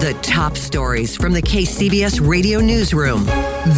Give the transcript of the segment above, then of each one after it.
The top stories from the KCBS radio newsroom.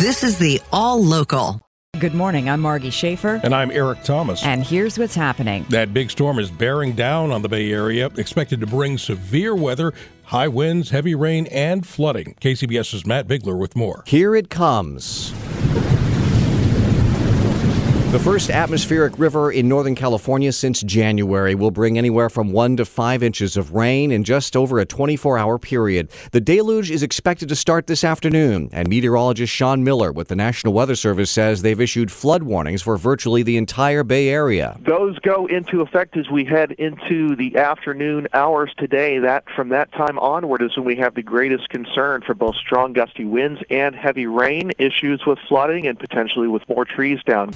This is the All Local. Good morning. I'm Margie Schaefer. And I'm Eric Thomas. And here's what's happening. That big storm is bearing down on the Bay Area, expected to bring severe weather, high winds, heavy rain, and flooding. KCBS's Matt Bigler with more. Here it comes. The first atmospheric river in Northern California since January will bring anywhere from one to five inches of rain in just over a 24 hour period. The deluge is expected to start this afternoon, and meteorologist Sean Miller with the National Weather Service says they've issued flood warnings for virtually the entire Bay Area. Those go into effect as we head into the afternoon hours today. That from that time onward is when we have the greatest concern for both strong gusty winds and heavy rain, issues with flooding, and potentially with more trees down.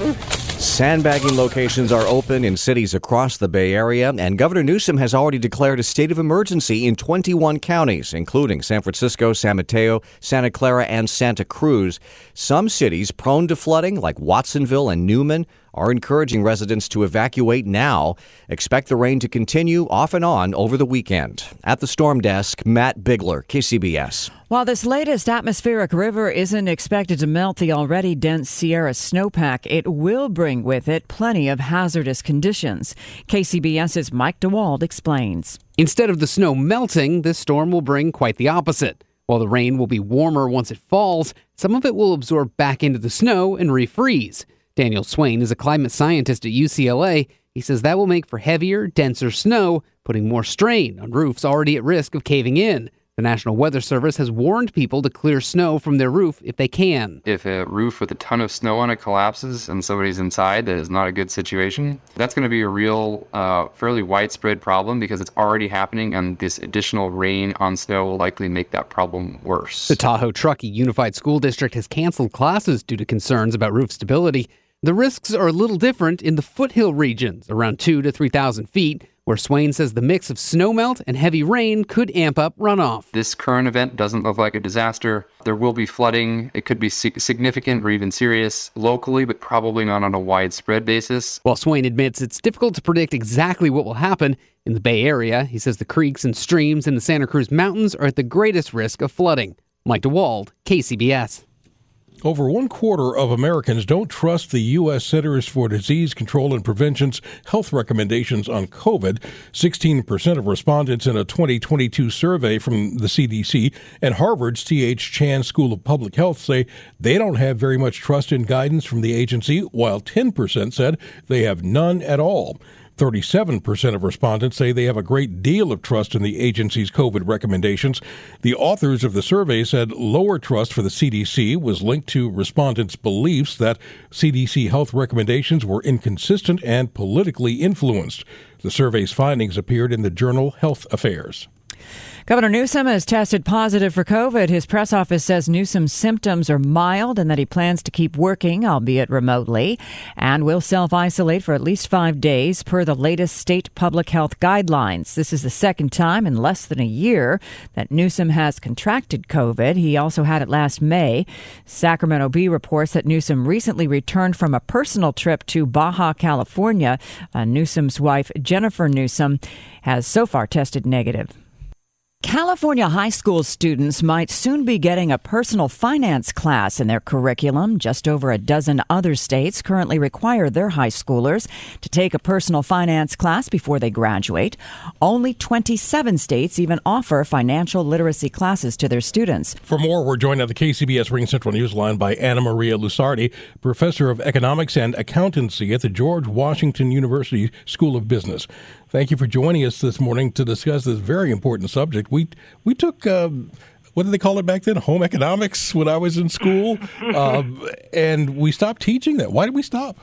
Sandbagging locations are open in cities across the Bay Area, and Governor Newsom has already declared a state of emergency in 21 counties, including San Francisco, San Mateo, Santa Clara, and Santa Cruz. Some cities prone to flooding, like Watsonville and Newman, are encouraging residents to evacuate now. Expect the rain to continue off and on over the weekend. At the storm desk, Matt Bigler, KCBS. While this latest atmospheric river isn't expected to melt the already dense Sierra snowpack, it will bring with it plenty of hazardous conditions. KCBS's Mike DeWald explains. Instead of the snow melting, this storm will bring quite the opposite. While the rain will be warmer once it falls, some of it will absorb back into the snow and refreeze. Daniel Swain is a climate scientist at UCLA. He says that will make for heavier, denser snow, putting more strain on roofs already at risk of caving in. The National Weather Service has warned people to clear snow from their roof if they can. If a roof with a ton of snow on it collapses and somebody's inside, that is not a good situation. That's going to be a real, uh, fairly widespread problem because it's already happening, and this additional rain on snow will likely make that problem worse. The Tahoe Truckee Unified School District has canceled classes due to concerns about roof stability. The risks are a little different in the foothill regions, around 2 to 3,000 feet, where Swain says the mix of snowmelt and heavy rain could amp up runoff. This current event doesn't look like a disaster. There will be flooding. It could be significant or even serious locally, but probably not on a widespread basis. While Swain admits it's difficult to predict exactly what will happen in the Bay Area, he says the creeks and streams in the Santa Cruz Mountains are at the greatest risk of flooding. Mike DeWald, KCBS. Over one quarter of Americans don't trust the U.S. Centers for Disease Control and Prevention's health recommendations on COVID. 16% of respondents in a 2022 survey from the CDC and Harvard's T.H. Chan School of Public Health say they don't have very much trust in guidance from the agency, while 10% said they have none at all. 37% of respondents say they have a great deal of trust in the agency's COVID recommendations. The authors of the survey said lower trust for the CDC was linked to respondents' beliefs that CDC health recommendations were inconsistent and politically influenced. The survey's findings appeared in the journal Health Affairs. Governor Newsom has tested positive for COVID. His press office says Newsom's symptoms are mild and that he plans to keep working, albeit remotely, and will self isolate for at least five days per the latest state public health guidelines. This is the second time in less than a year that Newsom has contracted COVID. He also had it last May. Sacramento Bee reports that Newsom recently returned from a personal trip to Baja California. Uh, Newsom's wife, Jennifer Newsom, has so far tested negative. California high school students might soon be getting a personal finance class in their curriculum. Just over a dozen other states currently require their high schoolers to take a personal finance class before they graduate. Only 27 states even offer financial literacy classes to their students. For more, we're joined on the KCBS RingCentral Newsline by Annamaria Lusardi, professor of economics and accountancy at the George Washington University School of Business. Thank you for joining us this morning to discuss this very important subject. We we took. Uh, what did they call it back then? Home economics when I was in school, um, and we stopped teaching that. Why did we stop?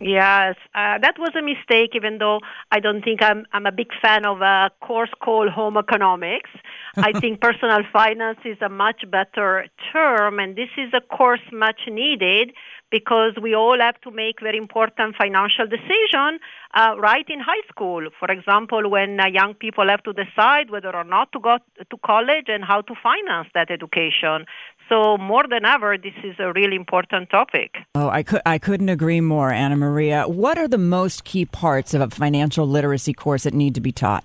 Yes, uh, that was a mistake. Even though I don't think I'm I'm a big fan of a course called home economics. I think personal finance is a much better term, and this is a course much needed because we all have to make very important financial decisions uh, right in high school. For example, when uh, young people have to decide whether or not to go to college and how to finance that education. So more than ever, this is a really important topic. Oh, I I couldn't agree more, Annamaria. What are the most key parts of a financial literacy course that need to be taught?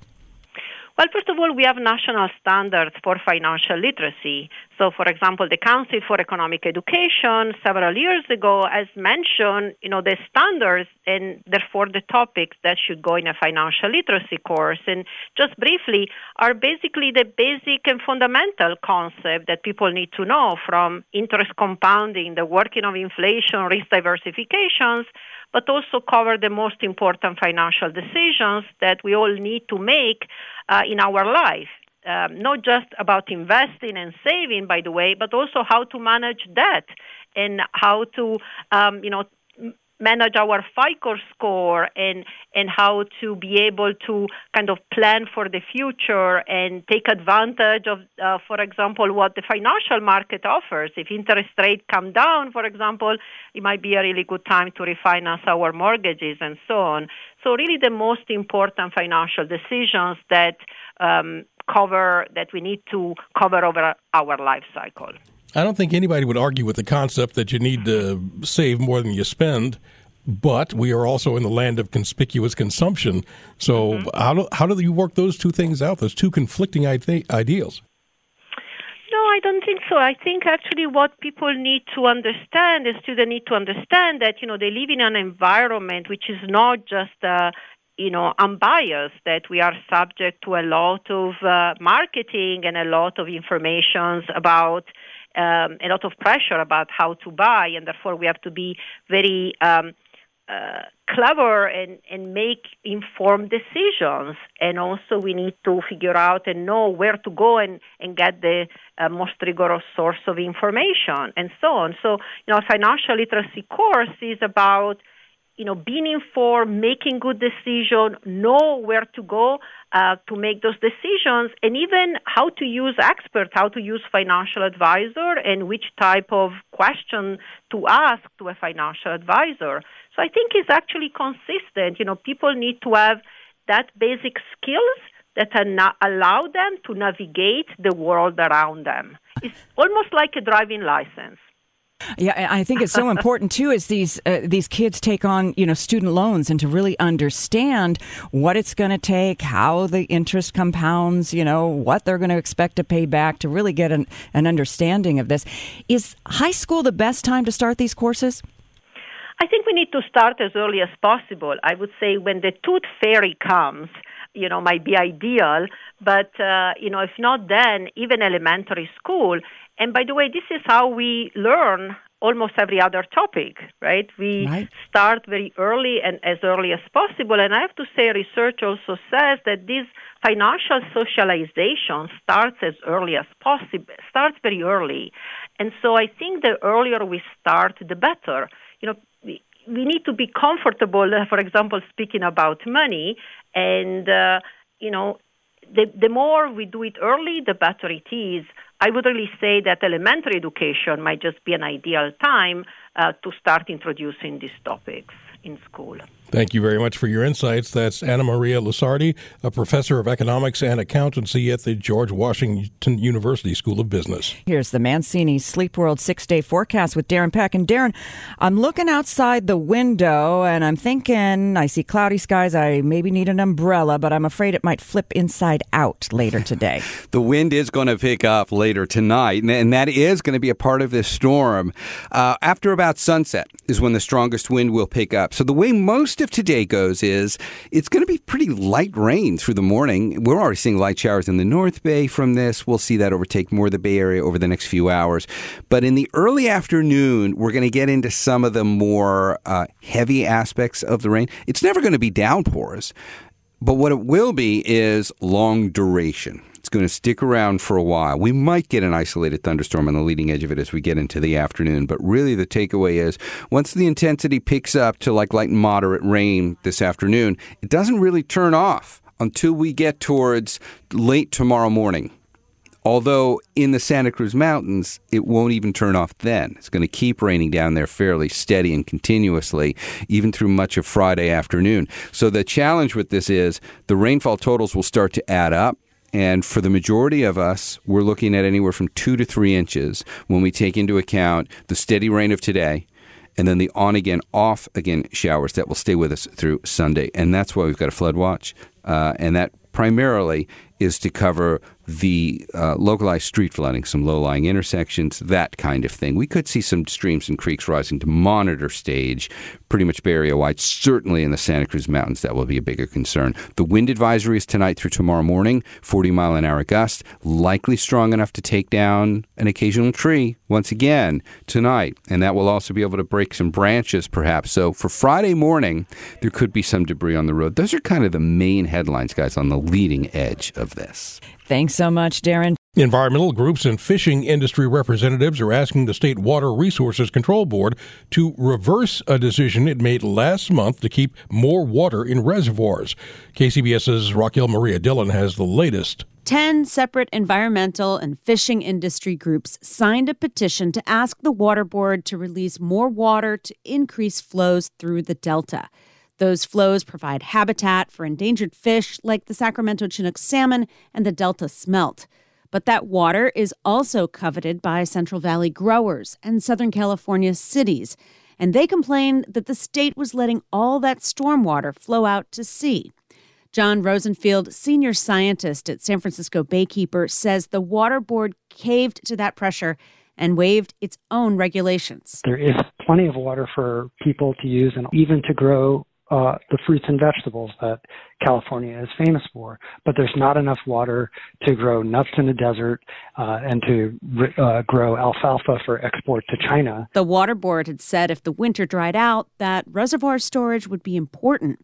Well, first of all, we have national standards for financial literacy. So, for example, the Council for Economic Education several years ago has mentioned, you know, the standards and therefore the topics that should go in a financial literacy course. And just briefly, are basically the basic and fundamental concept that people need to know from interest compounding, the working of inflation, risk diversifications, but also cover the most important financial decisions that we all need to make uh, in our life. Um, not just about investing and saving, by the way, but also how to manage debt and how to, um, you know, manage our FICO score and and how to be able to kind of plan for the future and take advantage of, uh, for example, what the financial market offers. If interest rates come down, for example, it might be a really good time to refinance our mortgages and so on. So really, the most important financial decisions that um, cover that we need to cover over our life cycle. I don't think anybody would argue with the concept that you need to save more than you spend, but we are also in the land of conspicuous consumption. So mm-hmm. how do how do you work those two things out? Those two conflicting ideals. No, I don't think so. I think actually what people need to understand is students need to understand that you know they live in an environment which is not just uh, you know, unbiased, that we are subject to a lot of uh, marketing and a lot of information about um, a lot of pressure about how to buy, and therefore we have to be very um, uh, clever and, and make informed decisions. And also, we need to figure out and know where to go and, and get the uh, most rigorous source of information and so on. So, you know, financial literacy course is about you know, being informed, making good decisions, know where to go uh, to make those decisions, and even how to use experts, how to use financial advisor, and which type of question to ask to a financial advisor. So I think it's actually consistent. You know, people need to have that basic skills that allow them to navigate the world around them. It's almost like a driving license. Yeah, I think it's so important too Is these uh, these kids take on you know student loans and to really understand what it's going to take, how the interest compounds, you know what they're going to expect to pay back to really get an, an understanding of this. Is high school the best time to start these courses? I think we need to start as early as possible. I would say when the tooth fairy comes, you know, might be ideal. But uh, you know, if not then, even elementary school, and by the way, this is how we learn almost every other topic, right? We right. start very early and as early as possible. And I have to say, research also says that this financial socialization starts as early as possible, starts very early. And so I think the earlier we start, the better. You know, we, we need to be comfortable, for example, speaking about money. And, uh, you know, the, the more we do it early, the better it is. I would really say that elementary education might just be an ideal time uh, to start introducing these topics in school. Thank you very much for your insights. That's Annamaria Lusardi, a professor of economics and accountancy at the George Washington University School of Business. Here's the Mancini Sleep World six day forecast with Darren Peck. And Darren, I'm looking outside the window and I'm thinking I see cloudy skies. I maybe need an umbrella, but I'm afraid it might flip inside out later today. the wind is going to pick up later tonight, and that is going to be a part of this storm. Uh, after about sunset is when the strongest wind will pick up. So the way most of today goes is it's going to be pretty light rain through the morning. We're already seeing light showers in the North Bay from this. We'll see that overtake more of the Bay Area over the next few hours. But in the early afternoon, we're going to get into some of the more uh, heavy aspects of the rain. It's never going to be downpours. But what it will be is long duration. It's going to stick around for a while. We might get an isolated thunderstorm on the leading edge of it as we get into the afternoon, but really the takeaway is once the intensity picks up to like light and moderate rain this afternoon, it doesn't really turn off until we get towards late tomorrow morning. Although in the Santa Cruz Mountains, it won't even turn off then. It's going to keep raining down there fairly steady and continuously, even through much of Friday afternoon. So the challenge with this is the rainfall totals will start to add up. And for the majority of us, we're looking at anywhere from two to three inches when we take into account the steady rain of today and then the on again, off again showers that will stay with us through Sunday. And that's why we've got a flood watch. Uh, and that primarily is to cover the uh, localized street flooding, some low lying intersections, that kind of thing. We could see some streams and creeks rising to monitor stage pretty much Area wide. Certainly in the Santa Cruz Mountains, that will be a bigger concern. The wind advisory is tonight through tomorrow morning, 40 mile an hour gust, likely strong enough to take down an occasional tree once again tonight. And that will also be able to break some branches, perhaps. So for Friday morning, there could be some debris on the road. Those are kind of the main headlines, guys, on the leading edge of this. Thanks so much, Darren. Environmental groups and fishing industry representatives are asking the State Water Resources Control Board to reverse a decision it made last month to keep more water in reservoirs. KCBS's Raquel Maria Dillon has the latest. 10 separate environmental and fishing industry groups signed a petition to ask the Water Board to release more water to increase flows through the Delta. Those flows provide habitat for endangered fish like the Sacramento Chinook salmon and the Delta smelt. But that water is also coveted by Central Valley growers and Southern California cities. And they complained that the state was letting all that stormwater flow out to sea. John Rosenfield, senior scientist at San Francisco Baykeeper, says the water board caved to that pressure and waived its own regulations. There is plenty of water for people to use and even to grow uh, the fruits and vegetables that California is famous for, but there's not enough water to grow nuts in the desert uh, and to uh, grow alfalfa for export to China. The water board had said if the winter dried out, that reservoir storage would be important.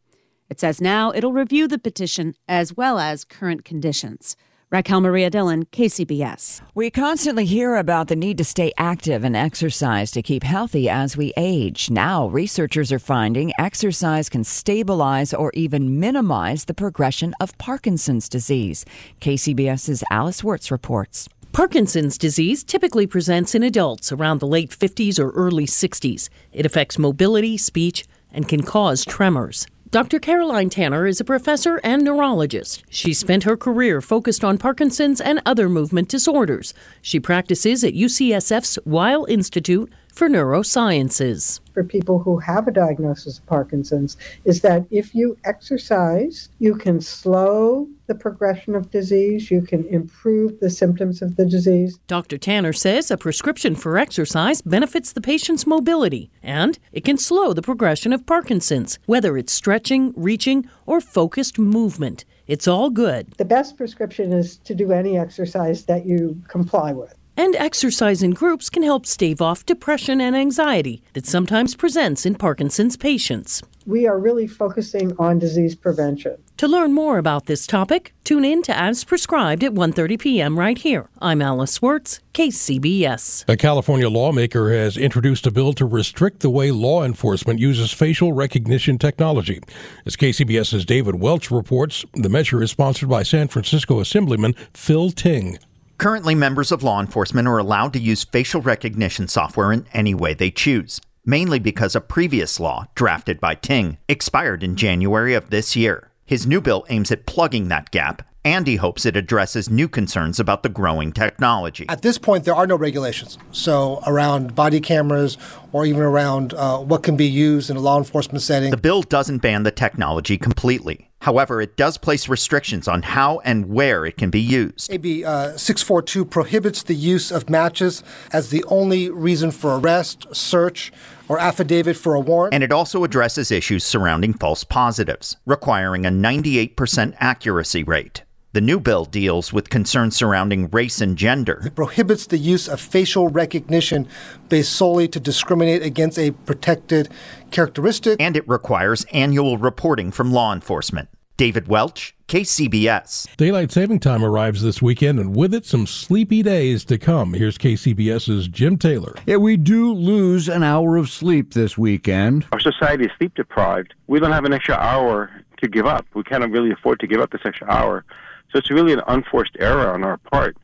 It says now it'll review the petition as well as current conditions. Raquel Maria Dillon, KCBS. We constantly hear about the need to stay active and exercise to keep healthy as we age. Now, researchers are finding exercise can stabilize or even minimize the progression of Parkinson's disease. KCBS's Alice Wirtz reports. Parkinson's disease typically presents in adults around the late 50s or early 60s. It affects mobility, speech, and can cause tremors. Dr. Caroline Tanner is a professor and neurologist. She spent her career focused on Parkinson's and other movement disorders. She practices at UCSF's Weill Institute for Neurosciences. For people who have a diagnosis of Parkinson's, is that if you exercise, you can slow the progression of disease, you can improve the symptoms of the disease. Dr. Tanner says a prescription for exercise benefits the patient's mobility and it can slow the progression of Parkinson's, whether it's stretching, reaching, or focused movement. It's all good. The best prescription is to do any exercise that you comply with. And exercise in groups can help stave off depression and anxiety that sometimes presents in Parkinson's patients. We are really focusing on disease prevention. To learn more about this topic, tune in to As Prescribed at 1:30 p.m. right here. I'm Alice Wirtz, KCBS. A California lawmaker has introduced a bill to restrict the way law enforcement uses facial recognition technology. As KCBS's David Welch reports, the measure is sponsored by San Francisco Assemblyman Phil Ting. Currently, members of law enforcement are allowed to use facial recognition software in any way they choose, mainly because a previous law, drafted by Ting, expired in January of this year. His new bill aims at plugging that gap, and he hopes it addresses new concerns about the growing technology. At this point, there are no regulations. So, around body cameras or even around uh, what can be used in a law enforcement setting. The bill doesn't ban the technology completely. However, it does place restrictions on how and where it can be used. AB uh, 642 prohibits the use of matches as the only reason for arrest, search, or affidavit for a warrant. And it also addresses issues surrounding false positives, requiring a 98% accuracy rate. The new bill deals with concerns surrounding race and gender. It prohibits the use of facial recognition based solely to discriminate against a protected characteristic. And it requires annual reporting from law enforcement. David Welch, KCBS. Daylight saving time arrives this weekend, and with it, some sleepy days to come. Here's KCBS's Jim Taylor. Yeah, we do lose an hour of sleep this weekend. Our society is sleep deprived. We don't have an extra hour to give up. We cannot really afford to give up this extra hour. So it's really an unforced error on our part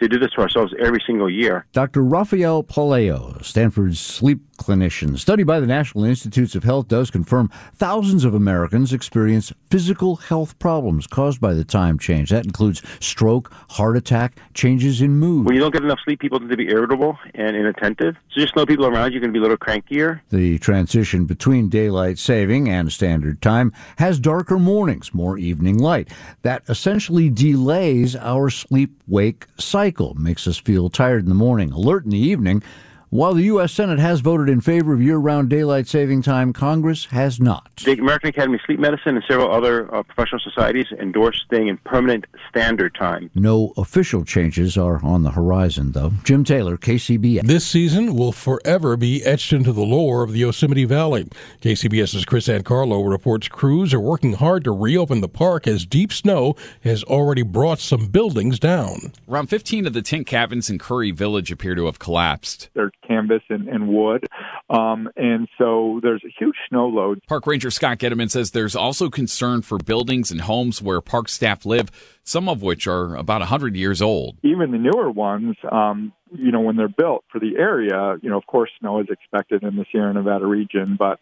to do this to ourselves every single year. Dr. Rafael Pelayo, Stanford's sleep clinicians. Study by the National Institutes of Health does confirm thousands of Americans experience physical health problems caused by the time change. That includes stroke, heart attack, changes in mood. When you don't get enough sleep, people tend to be irritable and inattentive. So just know people around you are going to be a little crankier. The transition between daylight saving and standard time has darker mornings, more evening light. That essentially delays our sleep wake cycle, makes us feel tired in the morning, alert in the evening. While the U.S. Senate has voted in favor of year round daylight saving time, Congress has not. The American Academy of Sleep Medicine and several other uh, professional societies endorse staying in permanent standard time. No official changes are on the horizon, though. Jim Taylor, KCBS. This season will forever be etched into the lore of the Yosemite Valley. KCBS's Chris Ancarlo reports crews are working hard to reopen the park as deep snow has already brought some buildings down. Around 15 of the tent cabins in Curry Village appear to have collapsed. They're canvas and, and wood. Um, and so there's a huge snow load. Park Ranger Scott Gediman says there's also concern for buildings and homes where park staff live, some of which are about 100 years old. Even the newer ones, um, you know, when they're built for the area, you know, of course, snow is expected in the Sierra Nevada region, but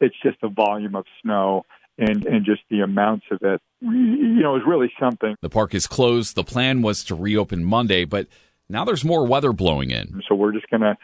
it's just the volume of snow and and just the amounts of it you know is really something the park is closed the plan was to reopen monday but now there's more weather blowing in so we're just going to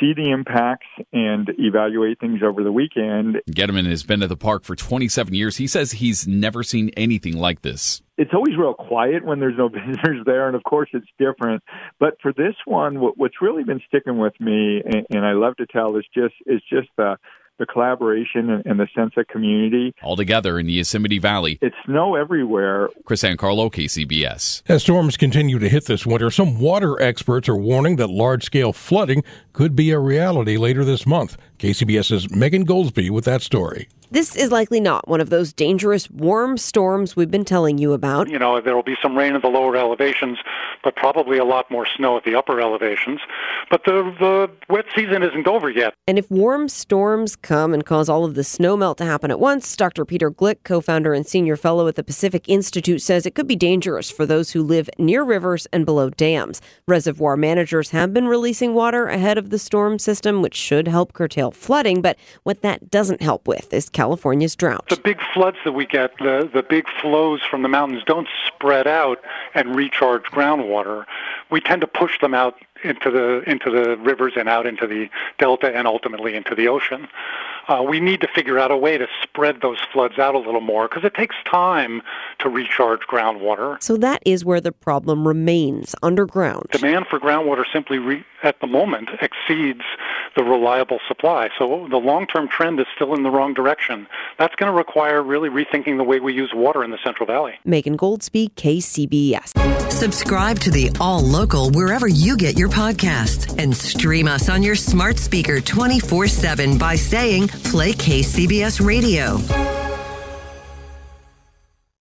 see the impacts and evaluate things over the weekend. Gediman has been to the park for 27 years. He says he's never seen anything like this. It's always real quiet when there's no visitors there, and of course it's different. But for this one, what's really been sticking with me, and I love to tell, is just is just the the collaboration and, the sense of community. All together in the Yosemite Valley. It's snow everywhere. Chris Ancarlo, KCBS. As storms continue to hit this winter, some water experts are warning that large scale flooding could be a reality later this month. KCBS's Megan Goldsby with that story. This is likely not one of those dangerous warm storms we've been telling you about. You know, there will be some rain at the lower elevations, but probably a lot more snow at the upper elevations. But the, the wet season isn't over yet. And if warm storms come and cause all of the snow melt to happen at once, Dr. Peter Gleick, co founder and senior fellow at the Pacific Institute, says it could be dangerous for those who live near rivers and below dams. Reservoir managers have been releasing water ahead of the storm system, which should help curtail flooding. But what that doesn't help with is California's drought. The big floods that we get, the, the big flows from the mountains don't spread out and recharge groundwater. We tend to push them out into the into the rivers and out into the delta and ultimately into the ocean. Uh, we need to figure out a way to spread those floods out a little more because it takes time to recharge groundwater. So that is where the problem remains underground. Demand for groundwater simply re- at the moment exceeds the reliable supply. So the long-term trend is still in the wrong direction. That's going to require really rethinking the way we use water in the Central Valley. Megan Goldsby, KCBS. Subscribe to the All Local wherever you get your podcasts and stream us on your smart speaker 24/7 by saying play KCBS Radio.